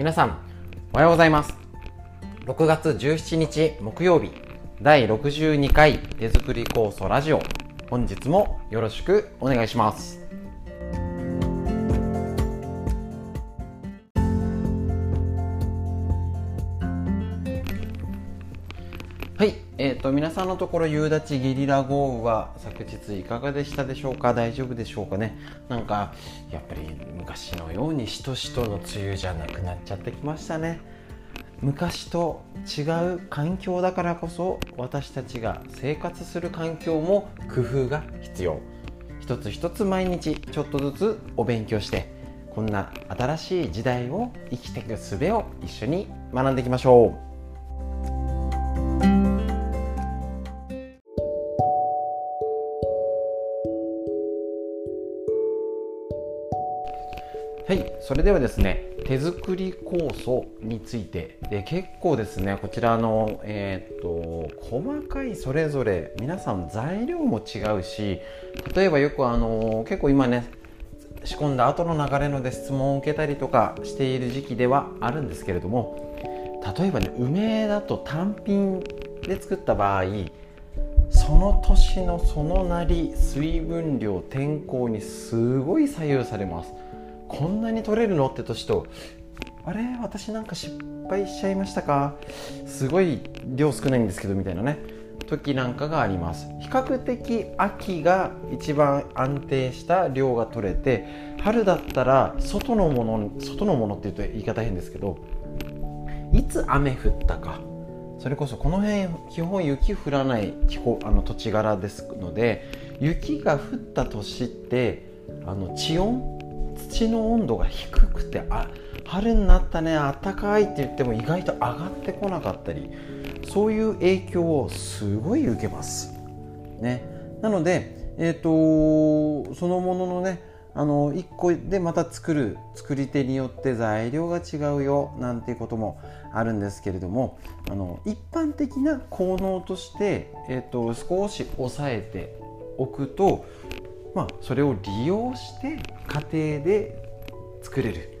皆さんおはようございます。6月17日木曜日第62回手作り酵素ラジオ。本日もよろしくお願いします。はい、えーと、皆さんのところ夕立ゲリラ豪雨は昨日いかがでしたでしょうか？大丈夫でしょうかね？なんかやっぱり昔のようにしとしとの梅雨じゃなくなっちゃってきましたね。昔と違う環境だからこそ私たちが生活する環境も工夫が必要。一つ一つ毎日ちょっとずつお勉強してこんな新しい時代を生きていく術を一緒に学んでいきましょう。それではですね手作り酵素についてで結構ですねこちらの、えー、っと細かいそれぞれ皆さん材料も違うし例えばよくあの結構今ね仕込んだ後の流れので質問を受けたりとかしている時期ではあるんですけれども例えばね梅だと単品で作った場合その年のそのなり水分量天候にすごい左右されます。こんなに取れるの？って年とあれ私なんか失敗しちゃいましたか？すごい量少ないんですけどみたいなね。時なんかがあります。比較的秋が一番安定した量が取れて春だったら外のもの外のものっていうと言い方変ですけどいつ雨降ったか。それこそこの辺基本雪降らない気候あの土地柄ですので雪が降った年ってあの地温土の温度が低くてあ春になったねあったかいって言っても意外と上がってこなかったりそういう影響をすごい受けます。ね、なので、えーと、そのもののねあの1個でまた作る作り手によって材料が違うよなんていうこともあるんですけれどもあの一般的な効能として、えーと少し抑えておくとまあ、それを利用して家庭で作れる、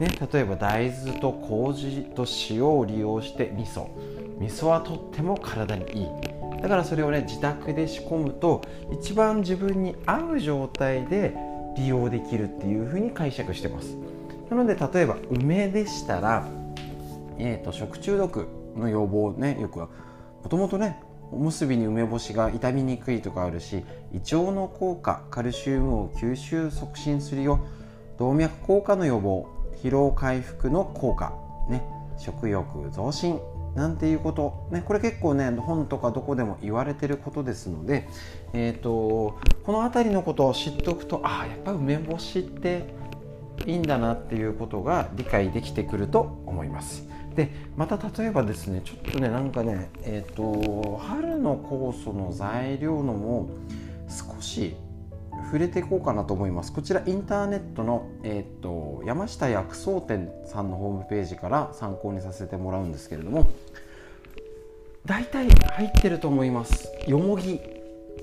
ね、例えば大豆と麹と塩を利用して味噌。味噌はとっても体にいい。だからそれをね自宅で仕込むと一番自分に合う状態で利用できるっていうふうに解釈してます。なので例えば梅でしたら、えーと、食中毒の予防ねよくはもともとねおむすびに梅干しが傷みにくいとかあるし胃腸の効果カルシウムを吸収促進するよ動脈硬化の予防疲労回復の効果、ね、食欲増進なんていうこと、ね、これ結構ね本とかどこでも言われてることですので、えーと、この辺りのことを知っておくとああやっぱ梅干しっていいんだなっていうことが理解できてくると思います。でまた例えばですねちょっとねなんかねえっ、ー、と春の酵素の材料のも少し触れていこうかなと思います。こちらインターネットの、えーと、山下薬草店さんのホームページから参考にさせてもらうんですけれども大体入ってると思います。よもぎ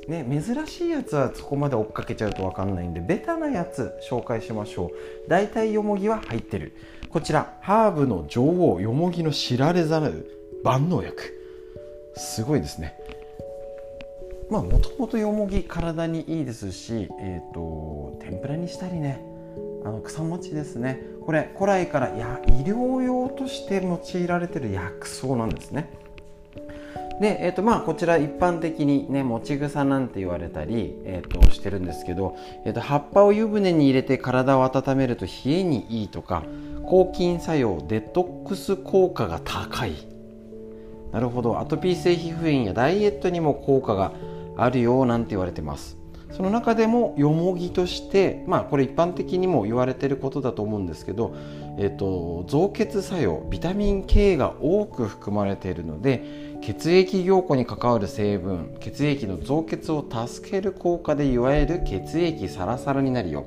ね、珍しいやつはそこまで追っかけちゃうと分かんないんでベタなやつ紹介しましょう。大体よもぎは入ってる。こちらハーブの女王よもぎの知られざる万能薬。すごいですね。まあもともとよもぎ体にいいですし、えーと、天ぷらにしたりね。あの草餅ですね。これ古来からや医療用として用いられてる薬草なんですね。で、えーとまあ、こちら一般的にね持ち草なんて言われたり、えーと、してるんですけど、えーと、葉っぱを湯船に入れて体を温めると冷えにいいとか抗菌作用デトックス効果が高い。なるほど。アトピー性皮膚炎やダイエットにも効果があるよなんて言われてます。その中でもよもぎとしてまあこれ一般的にも言われてることだと思うんですけど、えーと、増血作用ビタミン K が多く含まれているので血液凝固に関わる成分血液の増血を助ける効果でいわゆる血液サラサラになるよ。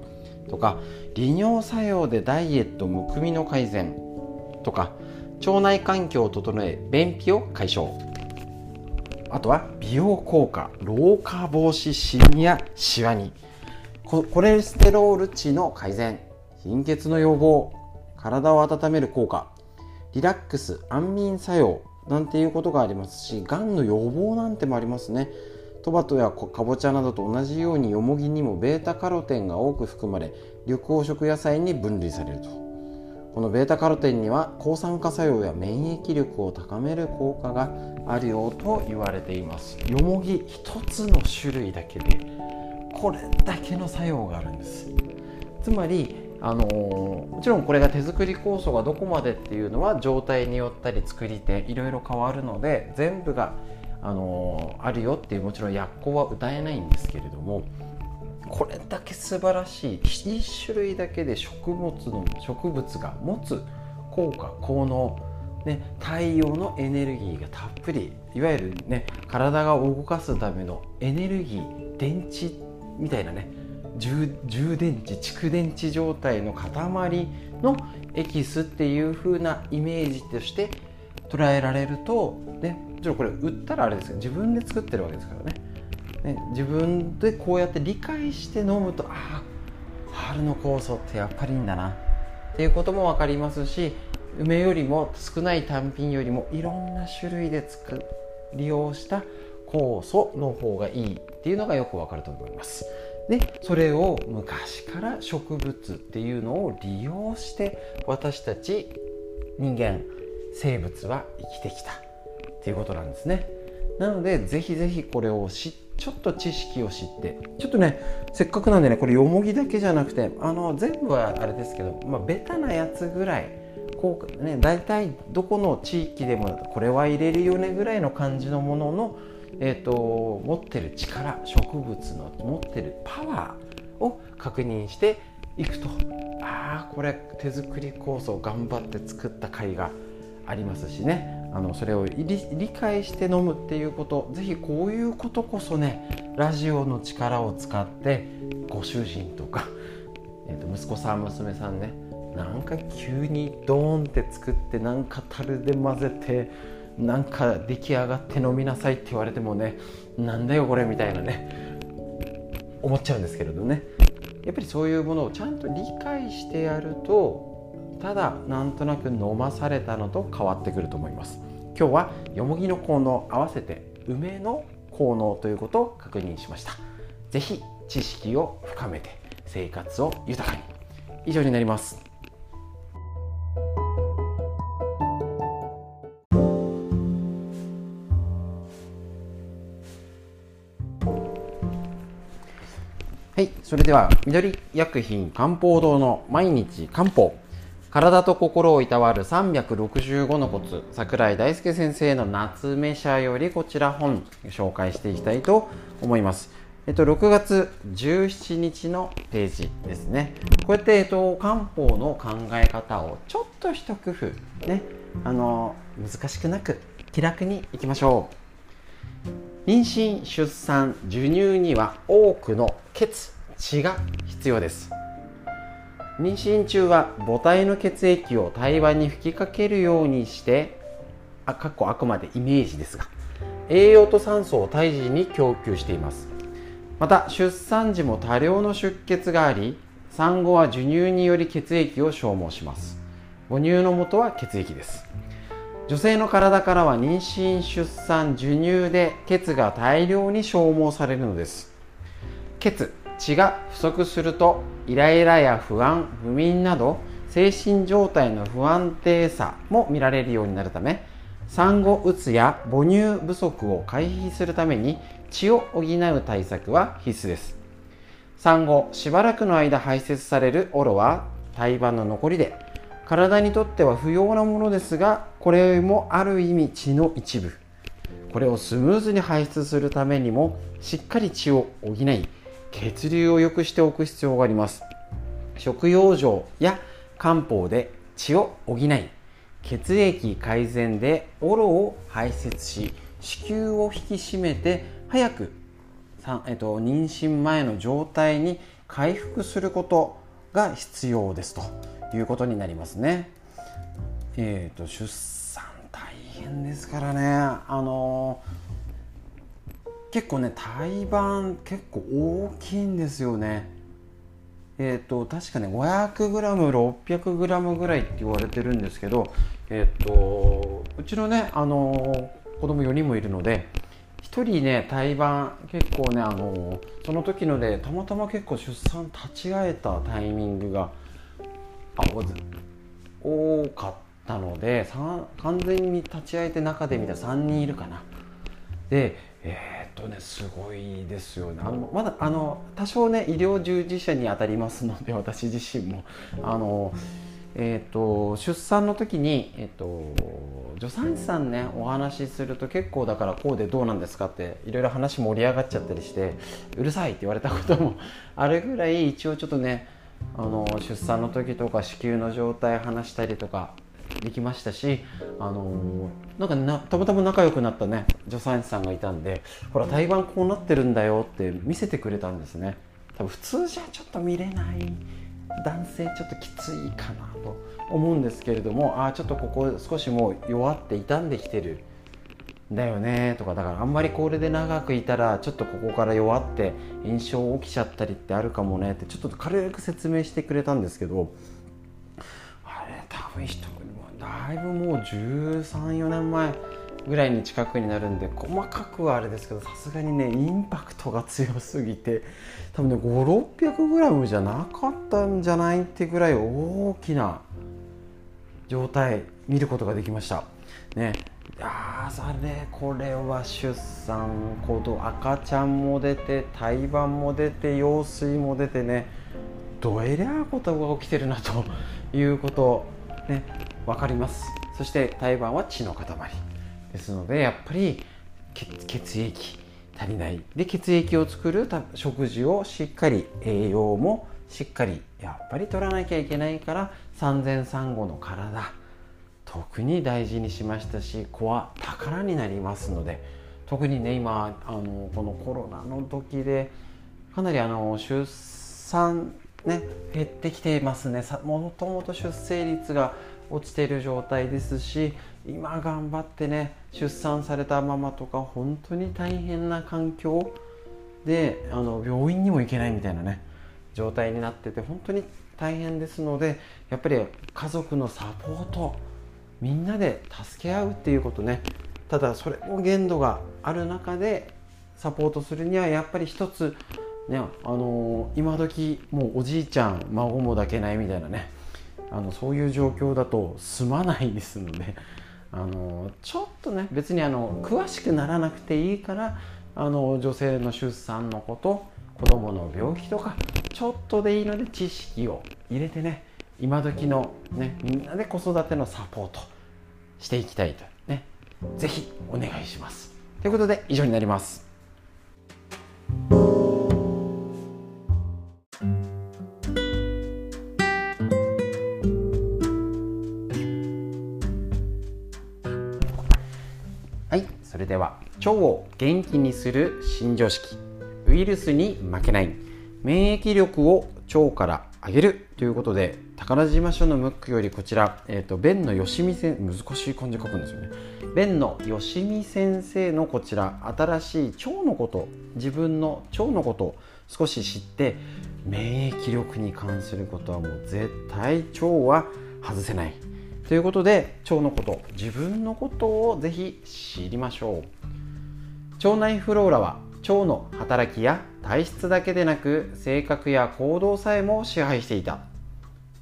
とか利尿作用でダイエットむくみの改善とか腸内環境を整え便秘を解消。あとは美容効果老化防止シミやシワに。コレステロール値の改善。貧血の予防。体を温める効果。リラックス安眠作用なんていうことがありますしがんの予防なんてもありますね。トマトやかぼちゃなどと同じようによもぎにもベータカロテンが多く含まれ緑黄色野菜に分類されると。このベータカロテンには抗酸化作用や免疫力を高める効果があるようと言われています。よもぎ一つの種類だけでこれだけの作用があるんです。つまりあのもちろんこれが手作り酵素がどこまでっていうのは状態によったり作り手いろいろ変わるので全部があのあるよっていうもちろん薬効は歌えないんですけれどもこれだけ素晴らしい1種類だけで食物の植物が持つ効果効能ね、太陽のエネルギーがたっぷりいわゆるね体が動かすためのエネルギー電池みたいなね充電池蓄電池状態の塊のエキスっていう風なイメージとして捉えられるとねもちろんこれ売ったらあれですけど自分で作ってるわけですからね。ね自分でこうやって理解して飲むとああ春の酵素ってやっぱりいいんだな。っていうことも分かりますし梅よりも少ない単品よりもいろんな種類で作利用した酵素の方がいい。っていうのがよくわかると思います。でそれを昔から植物っていうのを利用して私たち人間生物は生きてきた。っていうことなんですね。なのでぜひぜひこれを知ちょっと知識を知ってちょっとねせっかくなんでねこれよもぎだけじゃなくてあの全部はあれですけど、まあ、ベタなやつぐらいこうね大体どこの地域でもこれは入れるよねぐらいの感じのもののえーと、持ってる力植物の持ってるパワーを確認していくとああこれ手作り酵素頑張って作った甲斐がありますしねあのそれを理解して飲むっていうことぜひこういうことこそねラジオの力を使ってご主人とか、えー、と息子さん娘さんねなんか急にドーンって作ってなんか樽で混ぜてなんか出来上がって飲みなさいって言われてもねなんだよこれみたいなね思っちゃうんですけれどね。やっぱりそういうものをちゃんと理解してやるとただなんとなく飲まされたのと変わってくると思います。今日はよもぎの効能合わせて梅の効能ということを確認しました。是非知識を深めて生活を豊かに。以上になります。はい、それでは緑薬品漢方堂の毎日漢方。体と心をいたわる365のコツ桜井大輔先生の夏目社よりこちら本紹介していきたいと思います。えっと、6月17日のページですね。こうやって、えっと、漢方の考え方をちょっと一工夫ね、あの、難しくなく気楽にいきましょう。妊娠、出産、授乳には多くの血血が必要です妊娠中は母体の血液を胎盤に吹きかけるようにしてあかっこあくまでイメージですが栄養と酸素を胎児に供給しています。また出産時も多量の出血があり産後は授乳により血液を消耗します。母乳の元は血液です。女性の体からは妊娠出産授乳で血が大量に消耗されるのです。血血が不足するとイライラや不安不眠など精神状態の不安定さも見られるようになるため産後うつや母乳不足を回避するために血を補う対策は必須です。産後しばらくの間排泄されるオロは胎盤の残りで体にとっては不要なものですがこれもある意味血の一部。これをスムーズに排出するためにもしっかり血を補い血流を良くしておく必要があります。食用状や漢方で血を補い血液改善でオロを排泄し子宮を引き締めて早く、えっと、妊娠前の状態に回復することが必要です。ということになりますね。えーと、と出産大変ですからね。あのー結構ね胎盤結構大きいんですよねえーと、確かね 500g600g ぐらいって言われてるんですけど、えーと、うちのね、あのー、子供4人もいるので1人ね胎盤結構ね、あの、その時のでたまたま結構出産立ち会えたタイミングがあ多かったので完全に立ち会えて中で見たら3人いるかな。でえー、とねすごいですよね。あのまだあの多少ね医療従事者に当たりますので 私自身も。あの、えー、っと出産の時に、えー、っと助産師さんねお話しすると結構だからこうでどうなんですかっていろいろ話盛り上がっちゃったりしてうるさいって言われたことも あるぐらい一応ちょっとねあの出産の時とか子宮の状態話したりとかできましたし、あのー、なんかなたまたま仲良くなったね助産師さんがいたんでほら胎盤こうなってるんだよって見せてくれたんですね。多分普通じゃちょっと見れない男性ちょっときついかなと思うんですけれどもああちょっとここ少しもう弱って傷んできてるだよねとかだからあんまりこれで長くいたらちょっとここから弱って炎症起きちゃったりってあるかもねってちょっと軽く説明してくれたんですけどあれ多分人だいぶもう134年前ぐらいに近くになるんで細かくはあれですけどさすがにねインパクトが強すぎて多分ね 5600g じゃなかったんじゃないってぐらい大きな状態見ることができました。ね。いやあれこれは出産子供赤ちゃんも出て胎盤も出て羊水も出てねどえりゃことが起きてるなということね分かります。そして胎盤は血の塊ですのでやっぱり血液足りない。で血液を作る食事をしっかり栄養もしっかりやっぱり取らなきゃいけないから産前産後の体特に大事にしましたし子は宝になりますので特にね今あのこのコロナの時でかなりあの出産ね減ってきていますね。もともと出生率が落ちてる状態ですし今頑張ってね出産されたママとか本当に大変な環境であの病院にも行けないみたいなね状態になってて本当に大変ですのでやっぱり家族のサポートみんなで助け合うっていうことね。ただそれも限度がある中でサポートするにはやっぱり一つねあのー、今時もうおじいちゃん孫も抱けないみたいなねあのそういう状況だと済まないですので あのちょっとね別にあの詳しくならなくていいからあの女性の出産のこと子供の病気とかちょっとでいいので知識を入れてね今時のねみんなで子育てのサポートしていきたいとね是非お願いします。ということで以上になります元気にする新常識。ウイルスに負けない。免疫力を腸から上げるということで宝島署のムックよりこちら、えーと、弁のよしみ先難しい漢字書くんですよね。弁のよしみ先生のこちら新しい腸のこと自分の腸のことを少し知って免疫力に関することはもう絶対腸は外せない。ということで腸のこと自分のことをぜひ知りましょう。腸内フローラは腸の働きや体質だけでなく性格や行動さえも支配していた。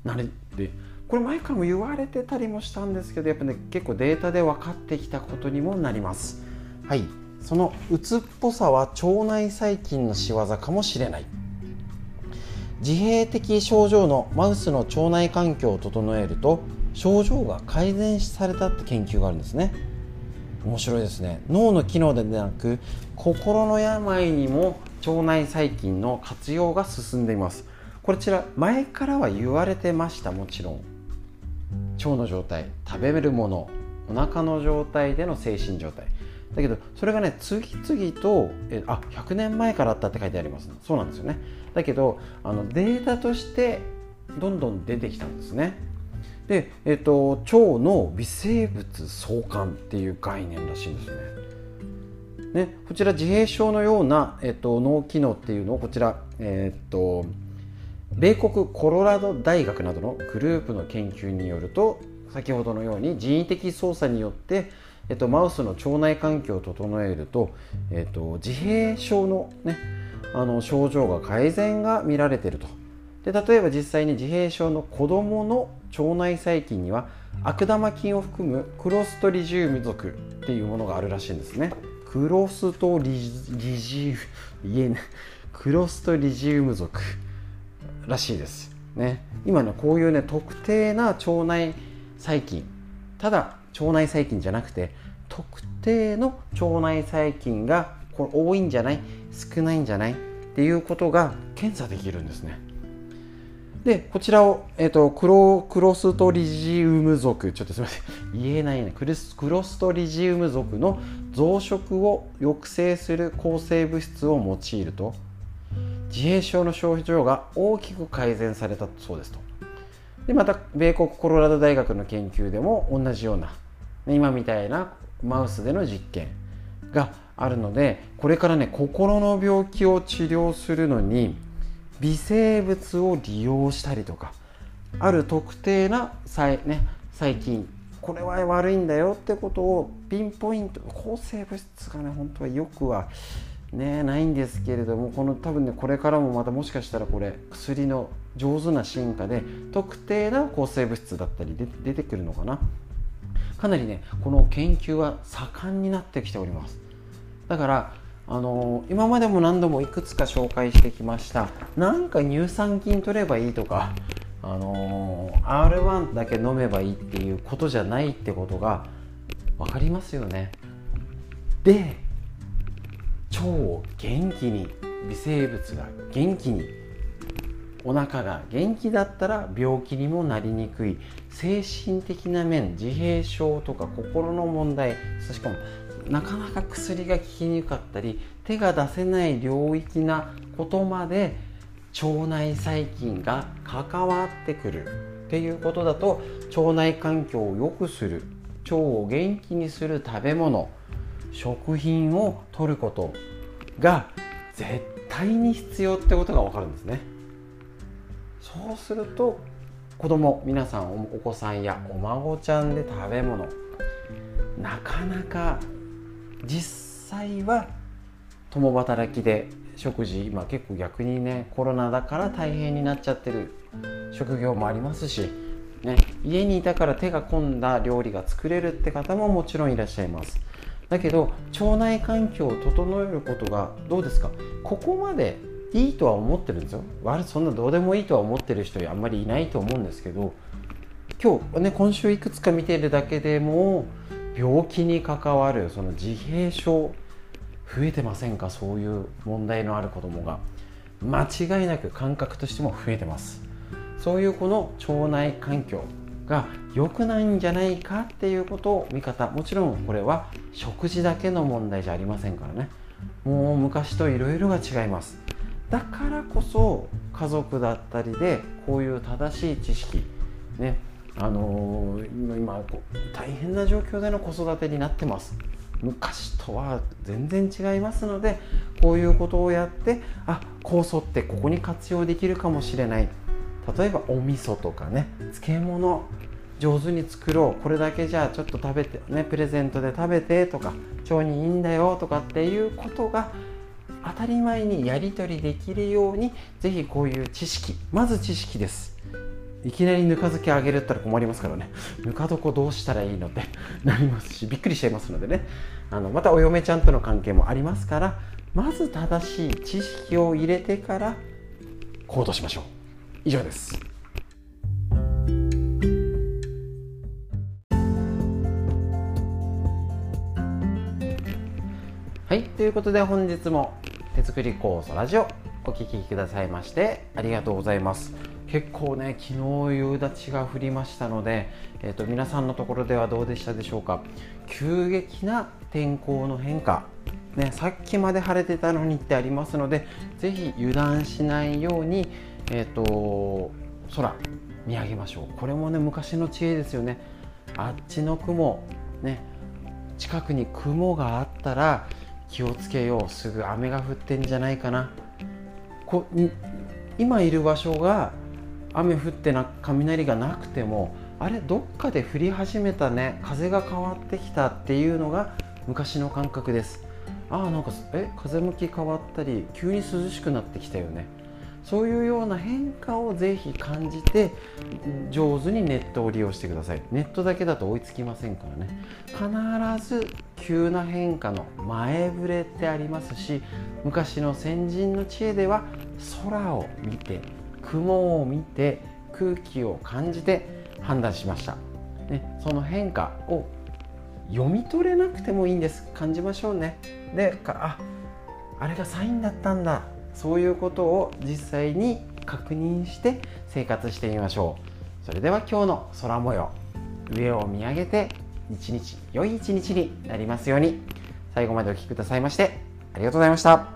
なれでこれ前からも言われてたりもしたんですけどやっぱね結構データで分かってきたことにもなります。はい。その鬱っぽさは腸内細菌の仕業かもしれない。自閉的症状のマウスの腸内環境を整えると症状が改善されたって研究があるんですね。面白いですね。脳の機能でなく心の病にも腸内細菌の活用が進んでいます。こちら前からは言われてましたもちろん。腸の状態食べるものお腹の状態での精神状態。だけどそれがね次々とえあ100年前からあったって書いてあります、そうなんですよね。だけどあのデータとしてどんどん出てきたんですね。で、えーと、腸の微生物相関っていう概念らしいんですね。ねこちら自閉症のような、えーと、脳機能っていうのをこちら、えーと米国コロラド大学などのグループの研究によると先ほどのように人為的操作によって、えっと、マウスの腸内環境を整えると、えっと、自閉症の,、ね、あの症状が改善が見られているとで例えば実際に自閉症の子どもの腸内細菌には悪玉菌を含むクロストリジウム属っていうものがあるらしいんですね。クロストリジウム言えクロストリジウム属らしいですね。今ねこういうね特定な腸内細菌。ただ腸内細菌じゃなくて特定の腸内細菌がこれ多いんじゃない？少ないんじゃない？っていうことが検査できるんですね。でこちらを、えーと、クロクロストリジウム属ちょっとすみません。言えないね。クロスクロストリジウム属の増殖を抑制する抗生物質を用いると。自閉症の症状が大きく改善されたそうですと。でまた米国コロラド大学の研究でも同じような今みたいなマウスでの実験があるのでこれからね心の病気を治療するのに微生物を利用したりとかある特定な細,、ね、細菌これは悪いんだよってことをピンポイント抗生物質がね本当はよくはねないんですけれどもこの多分ねこれからもまたもしかしたらこれ薬の上手な進化で特定な抗生物質だったり出てくるのかな。かなりねこの研究は盛んになってきております。だからあの、今までも何度もいくつか紹介してきました。なんか乳酸菌取ればいいとか、あの R1 だけ飲めばいいっていうことじゃないってことが分かりますよね。で腸を元気に微生物が元気にお腹が元気だったら病気にもなりにくい。精神的な面自閉症とか心の問題しかもなかなか薬が効きにくかったり手が出せない領域なことまで腸内細菌が関わってくるっていうことだと腸内環境を良くする腸を元気にする食べ物食品を取ることが絶対に必要ってことが分かるんですね。そうすると子供皆さんお子さんやお孫ちゃんで食べ物なかなか実際は共働きで食事今結構逆にねコロナだから大変になっちゃってる職業もありますし、ね、家にいたから手が込んだ料理が作れるって方ももちろんいらっしゃいます。だけど腸内環境を整えることがどうですか？ここまでいいとは思ってるんですよ。悪そんなどうでもいいとは思ってる人あんまりいないと思うんですけど今日ね今週いくつか見てるだけでも病気に関わるその自閉症増えてませんか？そういう問題のある子どもが。間違いなく感覚としても増えてます。そういうこの腸内環境が良くないんじゃないかっていうことを見方。もちろんこれは食事だけの問題じゃありませんからね。もう昔といろいろが違います。だからこそ家族だったりでこういう正しい知識ねあのー、今大変な状況での子育てになってます。昔とは全然違いますのでこういうことをやってあ酵素ってここに活用できるかもしれない。例えばお味噌とかね漬物。上手に作ろう。これだけじゃあちょっと食べてねプレゼントで食べてとか腸にいいんだよとかっていうことが当たり前にやり取りできるようにぜひこういう知識まず知識です。いきなりぬか漬けあげるったら困りますからね。ぬか床どうしたらいいのって なりますしびっくりしちゃいますのでね。あのまたお嫁ちゃんとの関係もありますからまず正しい知識を入れてから行動しましょう。以上です。はいということで本日も手作り酵素ラジオお聴きくださいましてありがとうございます。結構ね昨日夕立が降りましたので、えーと、皆さんのところではどうでしたでしょうか？急激な天候の変化。ね、さっきまで晴れてたのにってありますのでぜひ油断しないように、えーと、空見上げましょう。これもね昔の知恵ですよね。あっちの雲ね近くに雲があったら気をつけよう。すぐ雨が降ってんじゃないかな。こ今いる場所が雨降ってな雷がなくてもあれどっかで降り始めたね風が変わってきたっていうのが昔の感覚です。ああなんかえ風向き変わったり急に涼しくなってきたよね。そういうような変化をぜひ感じて上手にネットを利用してください。ネットだけだと追いつきませんからね。必ず急な変化の前触れってありますし昔の先人の知恵では空を見て雲を見て空気を感じて判断しました、ね、その変化を読み取れなくてもいいんです。感じましょうね。でああれがサインだったんだ。そういうことを実際に確認して生活してみましょう。それでは今日の空模様上を見上げて一日良い一日になりますように。最後までお聴きくださいましてありがとうございました。